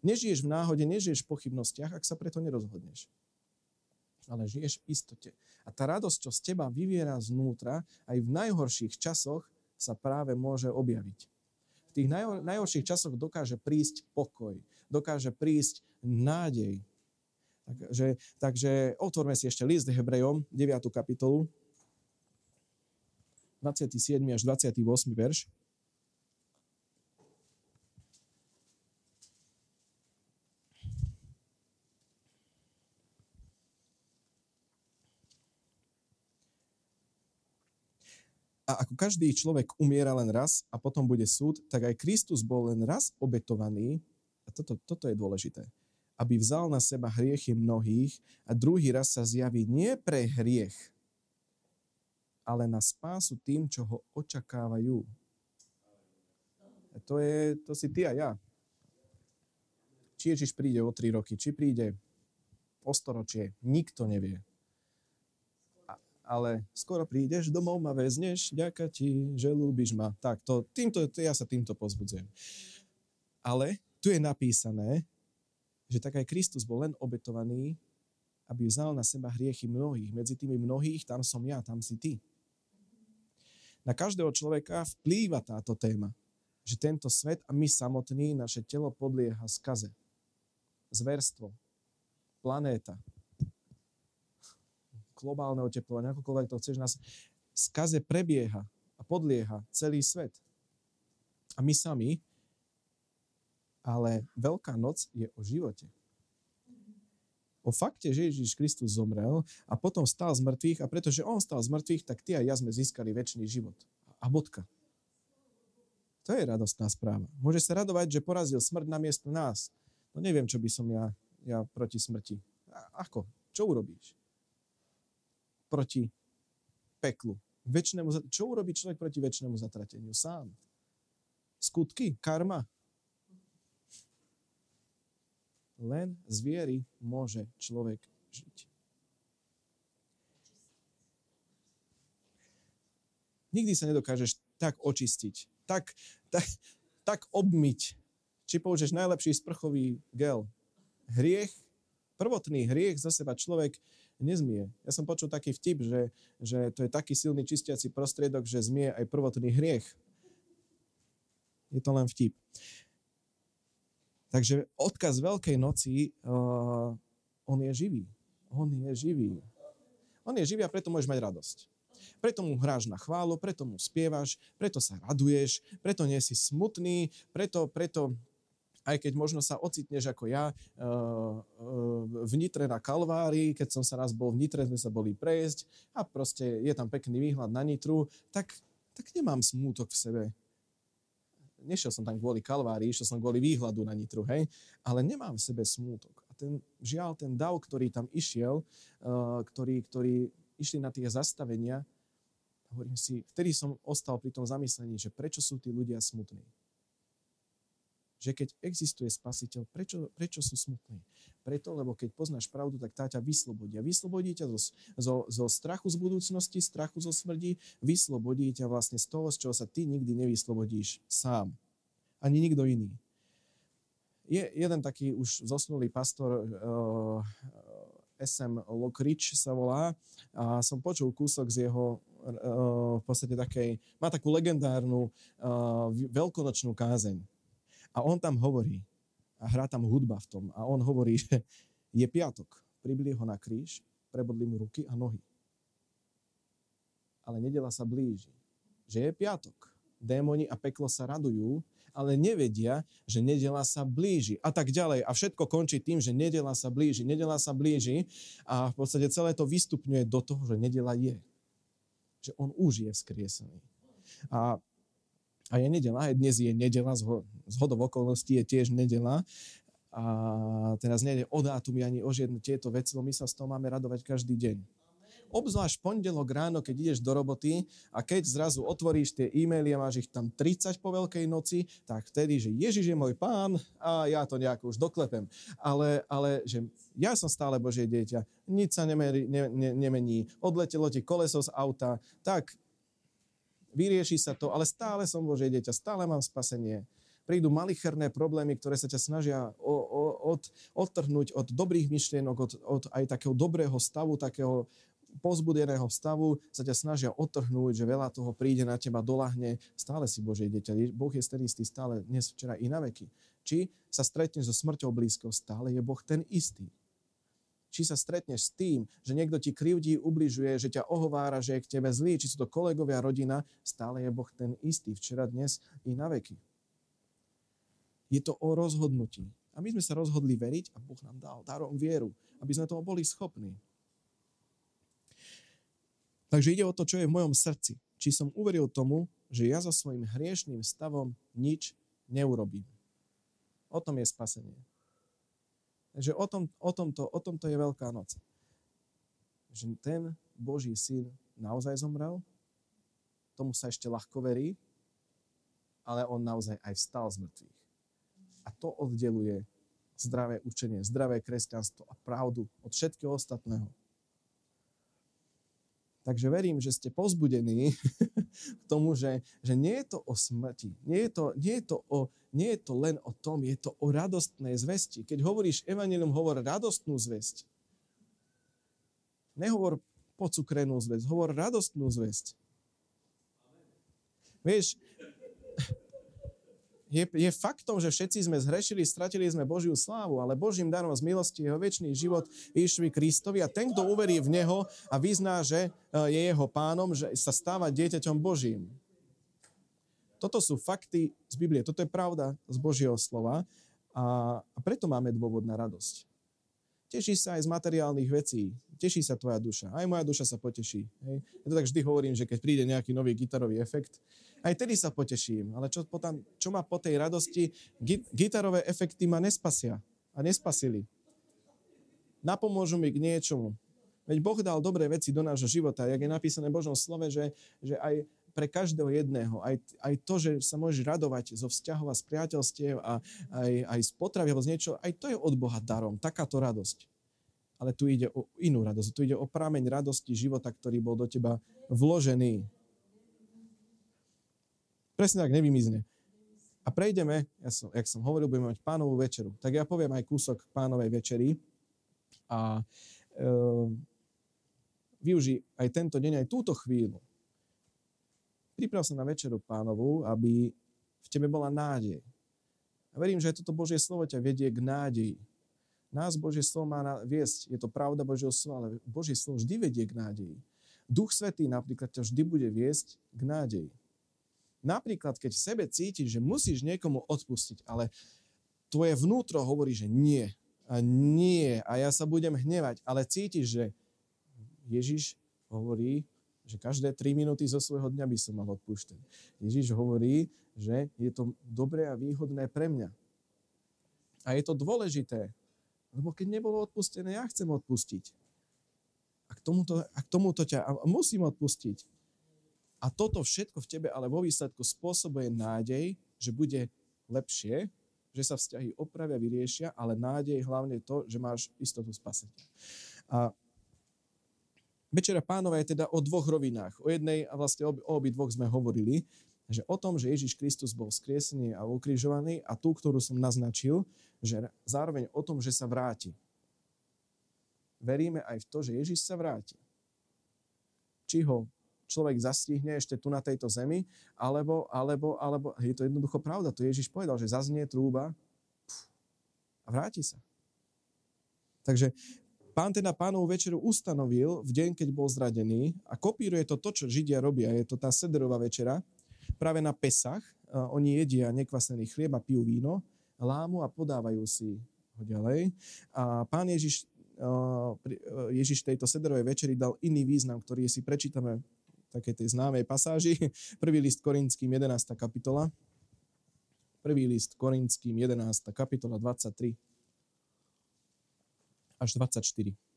Nežiješ v náhode, nežiješ v pochybnostiach, ak sa preto nerozhodneš. Ale žiješ v istote. A tá radosť, čo z teba vyviera znútra, aj v najhorších časoch sa práve môže objaviť. V tých najhor- najhorších časoch dokáže prísť pokoj, dokáže prísť nádej. Takže, takže otvorme si ešte list Hebrejom, 9. kapitolu, 27. až 28. verš. A ako každý človek umiera len raz a potom bude súd, tak aj Kristus bol len raz obetovaný, a toto, toto je dôležité, aby vzal na seba hriechy mnohých a druhý raz sa zjaví nie pre hriech, ale na spásu tým, čo ho očakávajú. A to, je, to si ty a ja. Či Ježiš príde o tri roky, či príde o storočie, nikto nevie ale skoro prídeš domov, ma väzneš, ďaká ti, že ľúbiš ma. Tak, to, týmto, to, ja sa týmto pozbudzujem. Ale tu je napísané, že tak aj Kristus bol len obetovaný, aby vzal na seba hriechy mnohých. Medzi tými mnohých, tam som ja, tam si ty. Na každého človeka vplýva táto téma, že tento svet a my samotní, naše telo podlieha skaze. Zverstvo, planéta, globálne oteplovanie, akokoľvek to chceš nás, skaze prebieha a podlieha celý svet. A my sami, ale Veľká noc je o živote. O fakte, že Ježiš Kristus zomrel a potom stal z mŕtvych a pretože on stal z mŕtvych, tak ty a ja sme získali väčší život. A bodka. To je radostná správa. Môže sa radovať, že porazil smrť na miesto nás. No neviem, čo by som ja, ja proti smrti. A ako? Čo urobíš? Proti peklu. Večnému, čo urobí človek proti väčšnému zatrateniu? Sám. Skutky, karma. Len z viery môže človek žiť. Nikdy sa nedokážeš tak očistiť, tak, tak, tak obmyť, či použiješ najlepší sprchový gel. Hriech, prvotný hriech za seba človek nezmie. Ja som počul taký vtip, že, že to je taký silný čistiaci prostriedok, že zmie aj prvotný hriech. Je to len vtip. Takže odkaz Veľkej noci, uh, on je živý. On je živý. On je živý a preto môžeš mať radosť. Preto mu hráš na chválu, preto mu spievaš, preto sa raduješ, preto nie si smutný, preto, preto aj keď možno sa ocitneš ako ja eh, eh, v Nitre na Kalvárii, keď som sa raz bol v Nitre, sme sa boli prejsť a proste je tam pekný výhľad na Nitru, tak, tak nemám smútok v sebe. Nešiel som tam kvôli Kalvárii, išiel som kvôli výhľadu na Nitru, hej, ale nemám v sebe smútok. A ten, žiaľ, ten dav, ktorý tam išiel, uh, ktorý, ktorý išli na tie zastavenia, hovorím si, vtedy som ostal pri tom zamyslení, že prečo sú tí ľudia smutní že keď existuje spasiteľ, prečo, prečo sú smutní? Preto, lebo keď poznáš pravdu, tak tá ťa vyslobodí. A vyslobodí ťa zo, zo, zo strachu z budúcnosti, strachu zo smrti, vyslobodí ťa vlastne z toho, z čoho sa ty nikdy nevyslobodíš sám. Ani nikto iný. Je jeden taký už zosnulý pastor uh, SM Lockridge sa volá a som počul kúsok z jeho v podstate takej, má takú legendárnu veľkonočnú kázeň. A on tam hovorí, a hrá tam hudba v tom, a on hovorí, že je piatok, pribili ho na kríž, prebodli mu ruky a nohy. Ale nedela sa blíži. Že je piatok. Démoni a peklo sa radujú, ale nevedia, že nedela sa blíži a tak ďalej. A všetko končí tým, že nedela sa blíži, nedela sa blíži a v podstate celé to vystupňuje do toho, že nedela je. Že on už je vzkriesený. A, a je nedela, aj dnes je nedela, z hodov okolností je tiež nedela. A teraz nejde o dátumy ani o žiadne tieto veci, my sa z toho máme radovať každý deň obzvlášť pondelok ráno, keď ideš do roboty a keď zrazu otvoríš tie e-maily a máš ich tam 30 po Veľkej noci, tak vtedy, že Ježiš je môj pán a ja to nejako už doklepem. Ale, ale že ja som stále Božie dieťa, nič sa nemeri, ne, ne, nemení, odletelo ti koleso z auta, tak vyrieši sa to, ale stále som Božie dieťa, stále mám spasenie prídu malicherné problémy, ktoré sa ťa snažia o, o, od, odtrhnúť od dobrých myšlienok, od, od aj takého dobrého stavu, takého pozbudeného stavu sa ťa snažia otrhnúť, že veľa toho príde na teba, dolahne. Stále si Božie dieťa. Boh je ten istý stále dnes, včera i na veky. Či sa stretneš so smrťou blízko, stále je Boh ten istý. Či sa stretneš s tým, že niekto ti krivdí, ubližuje, že ťa ohovára, že je k tebe zlý, či sú to kolegovia, rodina, stále je Boh ten istý, včera, dnes i na veky. Je to o rozhodnutí. A my sme sa rozhodli veriť a Boh nám dal darom vieru, aby sme toho boli schopní. Takže ide o to, čo je v mojom srdci. Či som uveril tomu, že ja so svojím hriešným stavom nič neurobím. O tom je spasenie. Takže o, tom, o, tomto, o tomto je Veľká noc. Že ten Boží syn naozaj zomrel, tomu sa ešte ľahko verí, ale on naozaj aj vstal z mŕtvych. A to oddeluje zdravé učenie, zdravé kresťanstvo a pravdu od všetkého ostatného. Takže verím, že ste pozbudení k tomu, že, že nie je to o smrti, nie je to, nie, je to o, nie je to len o tom, je to o radostnej zvesti. Keď hovoríš evanilium, hovor radostnú zväzť. Nehovor pocukrenú zväzť, hovor radostnú zväzť. Vieš, je, je faktom, že všetci sme zhrešili, stratili sme Božiu slávu, ale Božím darom z milosti jeho väčší život Ježišovi Kristovi a ten, kto uverí v Neho a vyzná, že e, je jeho pánom, že sa stáva dieťaťom Božím. Toto sú fakty z Biblie, toto je pravda z Božieho slova a, preto máme dôvod na radosť. Teší sa aj z materiálnych vecí. Teší sa tvoja duša. Aj moja duša sa poteší. Hej. Ja to tak vždy hovorím, že keď príde nejaký nový gitarový efekt, aj tedy sa poteším. Ale čo, potom, čo ma po tej radosti, gitarové efekty ma nespasia. A nespasili. Napomôžu mi k niečomu. Veď Boh dal dobré veci do nášho života. Jak je napísané v Božom slove, že, že aj pre každého jedného. Aj, aj to, že sa môžeš radovať zo vzťahov a z priateľstiev a aj, aj z potravy alebo z niečo, aj to je od Boha darom, takáto radosť. Ale tu ide o inú radosť. Tu ide o prameň radosti života, ktorý bol do teba vložený. Presne tak nevymizne. A prejdeme, ja som, jak som hovoril, budeme mať pánovú večeru. Tak ja poviem aj kúsok pánovej večery a e, využij aj tento deň, aj túto chvíľu Priprav sa na večeru pánovu, aby v tebe bola nádej. A verím, že aj toto Božie slovo ťa vedie k nádeji. Nás Božie slovo má viesť, je to pravda Božieho slova, ale Božie slovo vždy vedie k nádeji. Duch Svetý napríklad ťa vždy bude viesť k nádeji. Napríklad, keď v sebe cítiš, že musíš niekomu odpustiť, ale tvoje vnútro hovorí, že nie. A nie. A ja sa budem hnevať. Ale cítiš, že Ježiš hovorí, že každé 3 minúty zo svojho dňa by som mal odpúšťať. Ježiš hovorí, že je to dobré a výhodné pre mňa. A je to dôležité, lebo keď nebolo odpustené, ja chcem odpustiť. A k tomuto, a k tomuto ťa a musím odpustiť. A toto všetko v tebe ale vo výsledku spôsobuje nádej, že bude lepšie, že sa vzťahy opravia, vyriešia, ale nádej hlavne to, že máš istotu spasenia. A Večera pánova je teda o dvoch rovinách. O jednej, a vlastne o, obi dvoch sme hovorili, že o tom, že Ježiš Kristus bol skriesený a ukrižovaný a tú, ktorú som naznačil, že zároveň o tom, že sa vráti. veríme aj v to, že Ježiš sa vráti. Či ho človek zastihne ešte tu na tejto zemi, alebo, alebo, alebo, je to jednoducho pravda, to Ježiš povedal, že zaznie trúba a vráti sa. Takže pán teda pánovú večeru ustanovil v deň, keď bol zradený a kopíruje to to, čo Židia robia. Je to tá sederová večera. Práve na Pesach oni jedia nekvasený chlieb a pijú víno, lámu a podávajú si ho ďalej. A pán Ježiš, Ježiš tejto sederovej večeri dal iný význam, ktorý si prečítame v takej tej známej pasáži. Prvý list Korinským 11. kapitola. Prvý list Korinským 11. kapitola 23 až 24.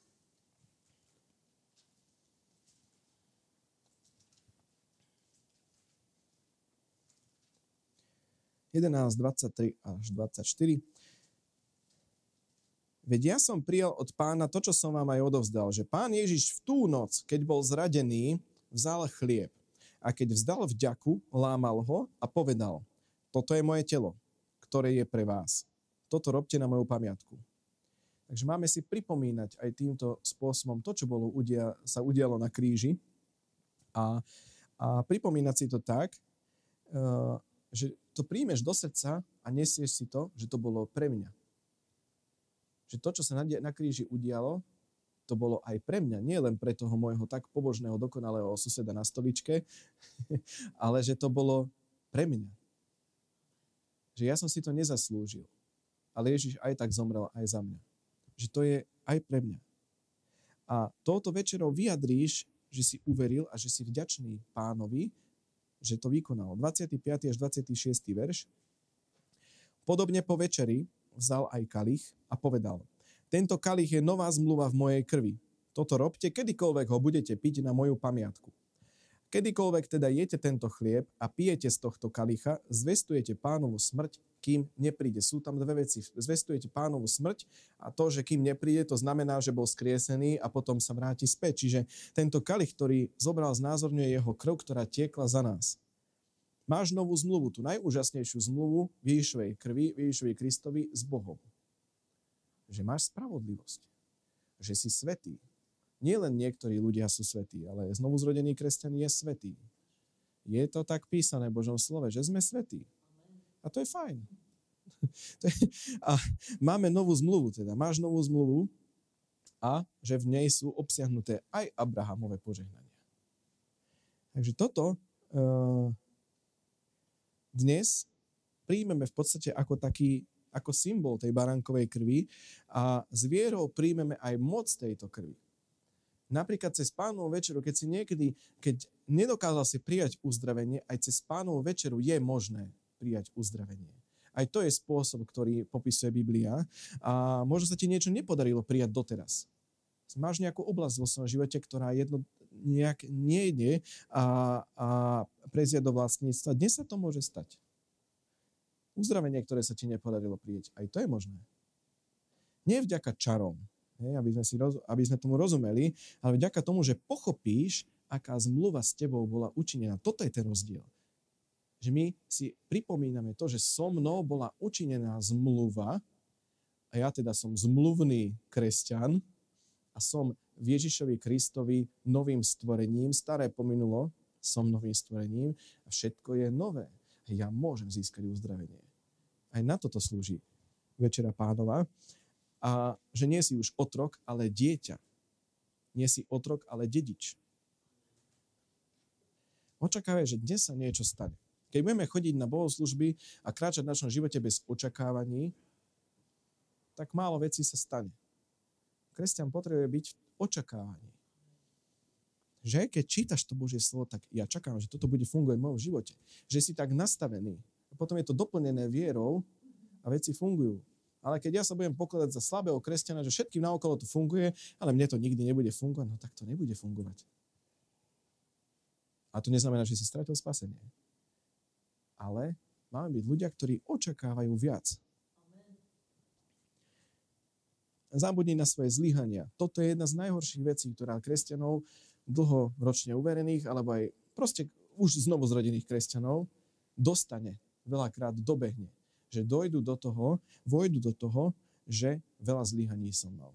11, 23 až 24. Veď ja som prijal od pána to, čo som vám aj odovzdal, že pán Ježiš v tú noc, keď bol zradený, vzal chlieb a keď vzdal vďaku, lámal ho a povedal, toto je moje telo, ktoré je pre vás. Toto robte na moju pamiatku. Takže máme si pripomínať aj týmto spôsobom to, čo bolo, udia, sa udialo na kríži a, a pripomínať si to tak, uh, že to príjmeš do srdca a nesieš si to, že to bolo pre mňa. Že to, čo sa na, na kríži udialo, to bolo aj pre mňa, nie len pre toho môjho tak pobožného, dokonalého suseda na stoličke, ale že to bolo pre mňa. Že ja som si to nezaslúžil, ale Ježiš aj tak zomrel aj za mňa. Že to je aj pre mňa. A touto večerou vyjadríš, že si uveril a že si vďačný pánovi, že to vykonal. 25. až 26. verš. Podobne po večeri vzal aj kalich a povedal, tento kalich je nová zmluva v mojej krvi. Toto robte, kedykoľvek ho budete piť na moju pamiatku. Kedykoľvek teda jete tento chlieb a pijete z tohto kalicha, zvestujete pánovu smrť, kým nepríde. Sú tam dve veci. Zvestujete pánovu smrť a to, že kým nepríde, to znamená, že bol skriesený a potom sa vráti späť. Čiže tento kalich, ktorý zobral, znázorňuje jeho krv, ktorá tiekla za nás. Máš novú zmluvu, tú najúžasnejšiu zmluvu v Ježišovej krvi, v Ježišovej Kristovi s Bohom. Že máš spravodlivosť. Že si svetý. Nie len niektorí ľudia sú svetí, ale znovu zrodený kresťan je svetý. Je to tak písané v Božom slove, že sme svetí. A to je fajn. to je, a máme novú zmluvu, teda máš novú zmluvu a že v nej sú obsiahnuté aj Abrahamové požehnania. Takže toto uh, dnes príjmeme v podstate ako taký ako symbol tej baránkovej krvi a s vierou príjmeme aj moc tejto krvi. Napríklad cez pánovú večeru, keď si niekedy, keď nedokázal si prijať uzdravenie, aj cez pánovú večeru je možné prijať uzdravenie. Aj to je spôsob, ktorý popisuje Biblia. A možno sa ti niečo nepodarilo prijať doteraz. Máš nejakú oblasť vo svojom živote, ktorá jedno, nejak nejde a, a prezia do vlastníctva. Dnes sa to môže stať. Uzdravenie, ktoré sa ti nepodarilo prijať. Aj to je možné. Nie vďaka čarom, aby, sme si roz, aby sme tomu rozumeli, ale vďaka tomu, že pochopíš, aká zmluva s tebou bola učinená. Toto je ten rozdiel. Že my si pripomíname to, že so mnou bola učinená zmluva a ja teda som zmluvný kresťan a som v Ježišovi Kristovi novým stvorením. Staré pominulo, som novým stvorením a všetko je nové. Ja môžem získať uzdravenie. Aj na toto slúži Večera pánova a že nie si už otrok, ale dieťa. Nie si otrok, ale dedič. Očakávaj, že dnes sa niečo stane. Keď budeme chodiť na bohoslužby a kráčať v našom živote bez očakávaní, tak málo vecí sa stane. Kresťan potrebuje byť v očakávaní. Že keď čítaš to Božie slovo, tak ja čakám, že toto bude fungovať v mojom živote. Že si tak nastavený. A potom je to doplnené vierou a veci fungujú. Ale keď ja sa budem pokladať za slabého kresťana, že všetkým naokolo to funguje, ale mne to nikdy nebude fungovať, no tak to nebude fungovať. A to neznamená, že si stratil spasenie. Ale máme byť ľudia, ktorí očakávajú viac. Zabudni na svoje zlyhania. Toto je jedna z najhorších vecí, ktorá kresťanov dlhoročne uverených, alebo aj proste už znovu zrodených kresťanov dostane, veľakrát dobehne že dojdu do toho, vojdu do toho, že veľa zlyhaní som mal.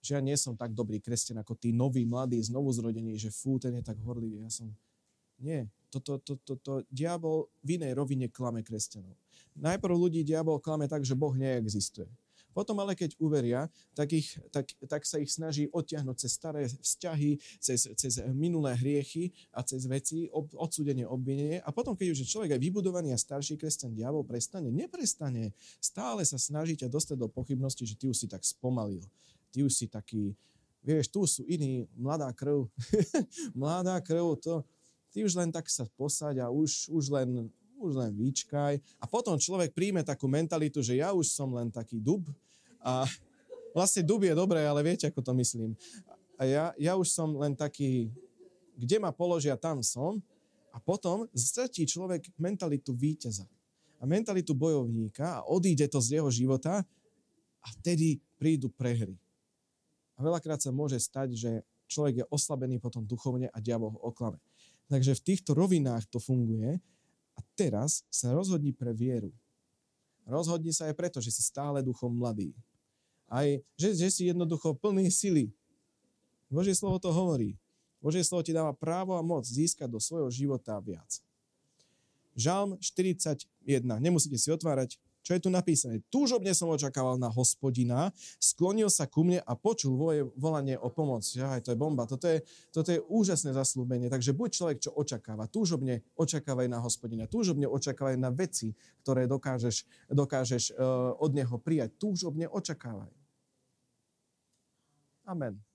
že ja nie som tak dobrý kresťan ako tí noví, mladí, znovu zrodení, že fú, ten je tak horlivý. Ja som... Nie, toto, to, to, to, diabol v inej rovine klame kresťanov. Najprv ľudí diabol klame tak, že Boh neexistuje. Potom ale keď uveria, tak, ich, tak, tak sa ich snaží odtiahnuť cez staré vzťahy, cez, cez minulé hriechy a cez veci, ob, odsúdenie, obvinenie. A potom, keď už je človek aj vybudovaný a starší kresťan, diabol prestane, neprestane. Stále sa snaží ťa dostať do pochybnosti, že ty už si tak spomalil. Ty už si taký, vieš, tu sú iní, mladá krv. mladá krv, to, ty už len tak sa posaď a už, už len už len vyčkaj. A potom človek príjme takú mentalitu, že ja už som len taký dub a vlastne dub je dobré, ale viete, ako to myslím. A ja, ja už som len taký, kde ma položia, tam som. A potom stratí človek mentalitu víťaza a mentalitu bojovníka a odíde to z jeho života a vtedy prídu prehry. A veľakrát sa môže stať, že človek je oslabený potom duchovne a diabol ho oklame. Takže v týchto rovinách to funguje a teraz sa rozhodni pre vieru. Rozhodni sa aj preto, že si stále duchom mladý. Aj, že, že si jednoducho plný sily. Božie slovo to hovorí. Božie slovo ti dáva právo a moc získať do svojho života viac. Žalm 41. Nemusíte si otvárať. Čo je tu napísané? Túžobne som očakával na hospodina, sklonil sa ku mne a počul voje, volanie o pomoc. Aj to je bomba. Toto je, toto je úžasné zaslúbenie. Takže buď človek, čo očakáva. Túžobne očakávaj na hospodina. Túžobne očakávaj na veci, ktoré dokážeš, dokážeš uh, od neho prijať. Túžobne očakávaj. Amen.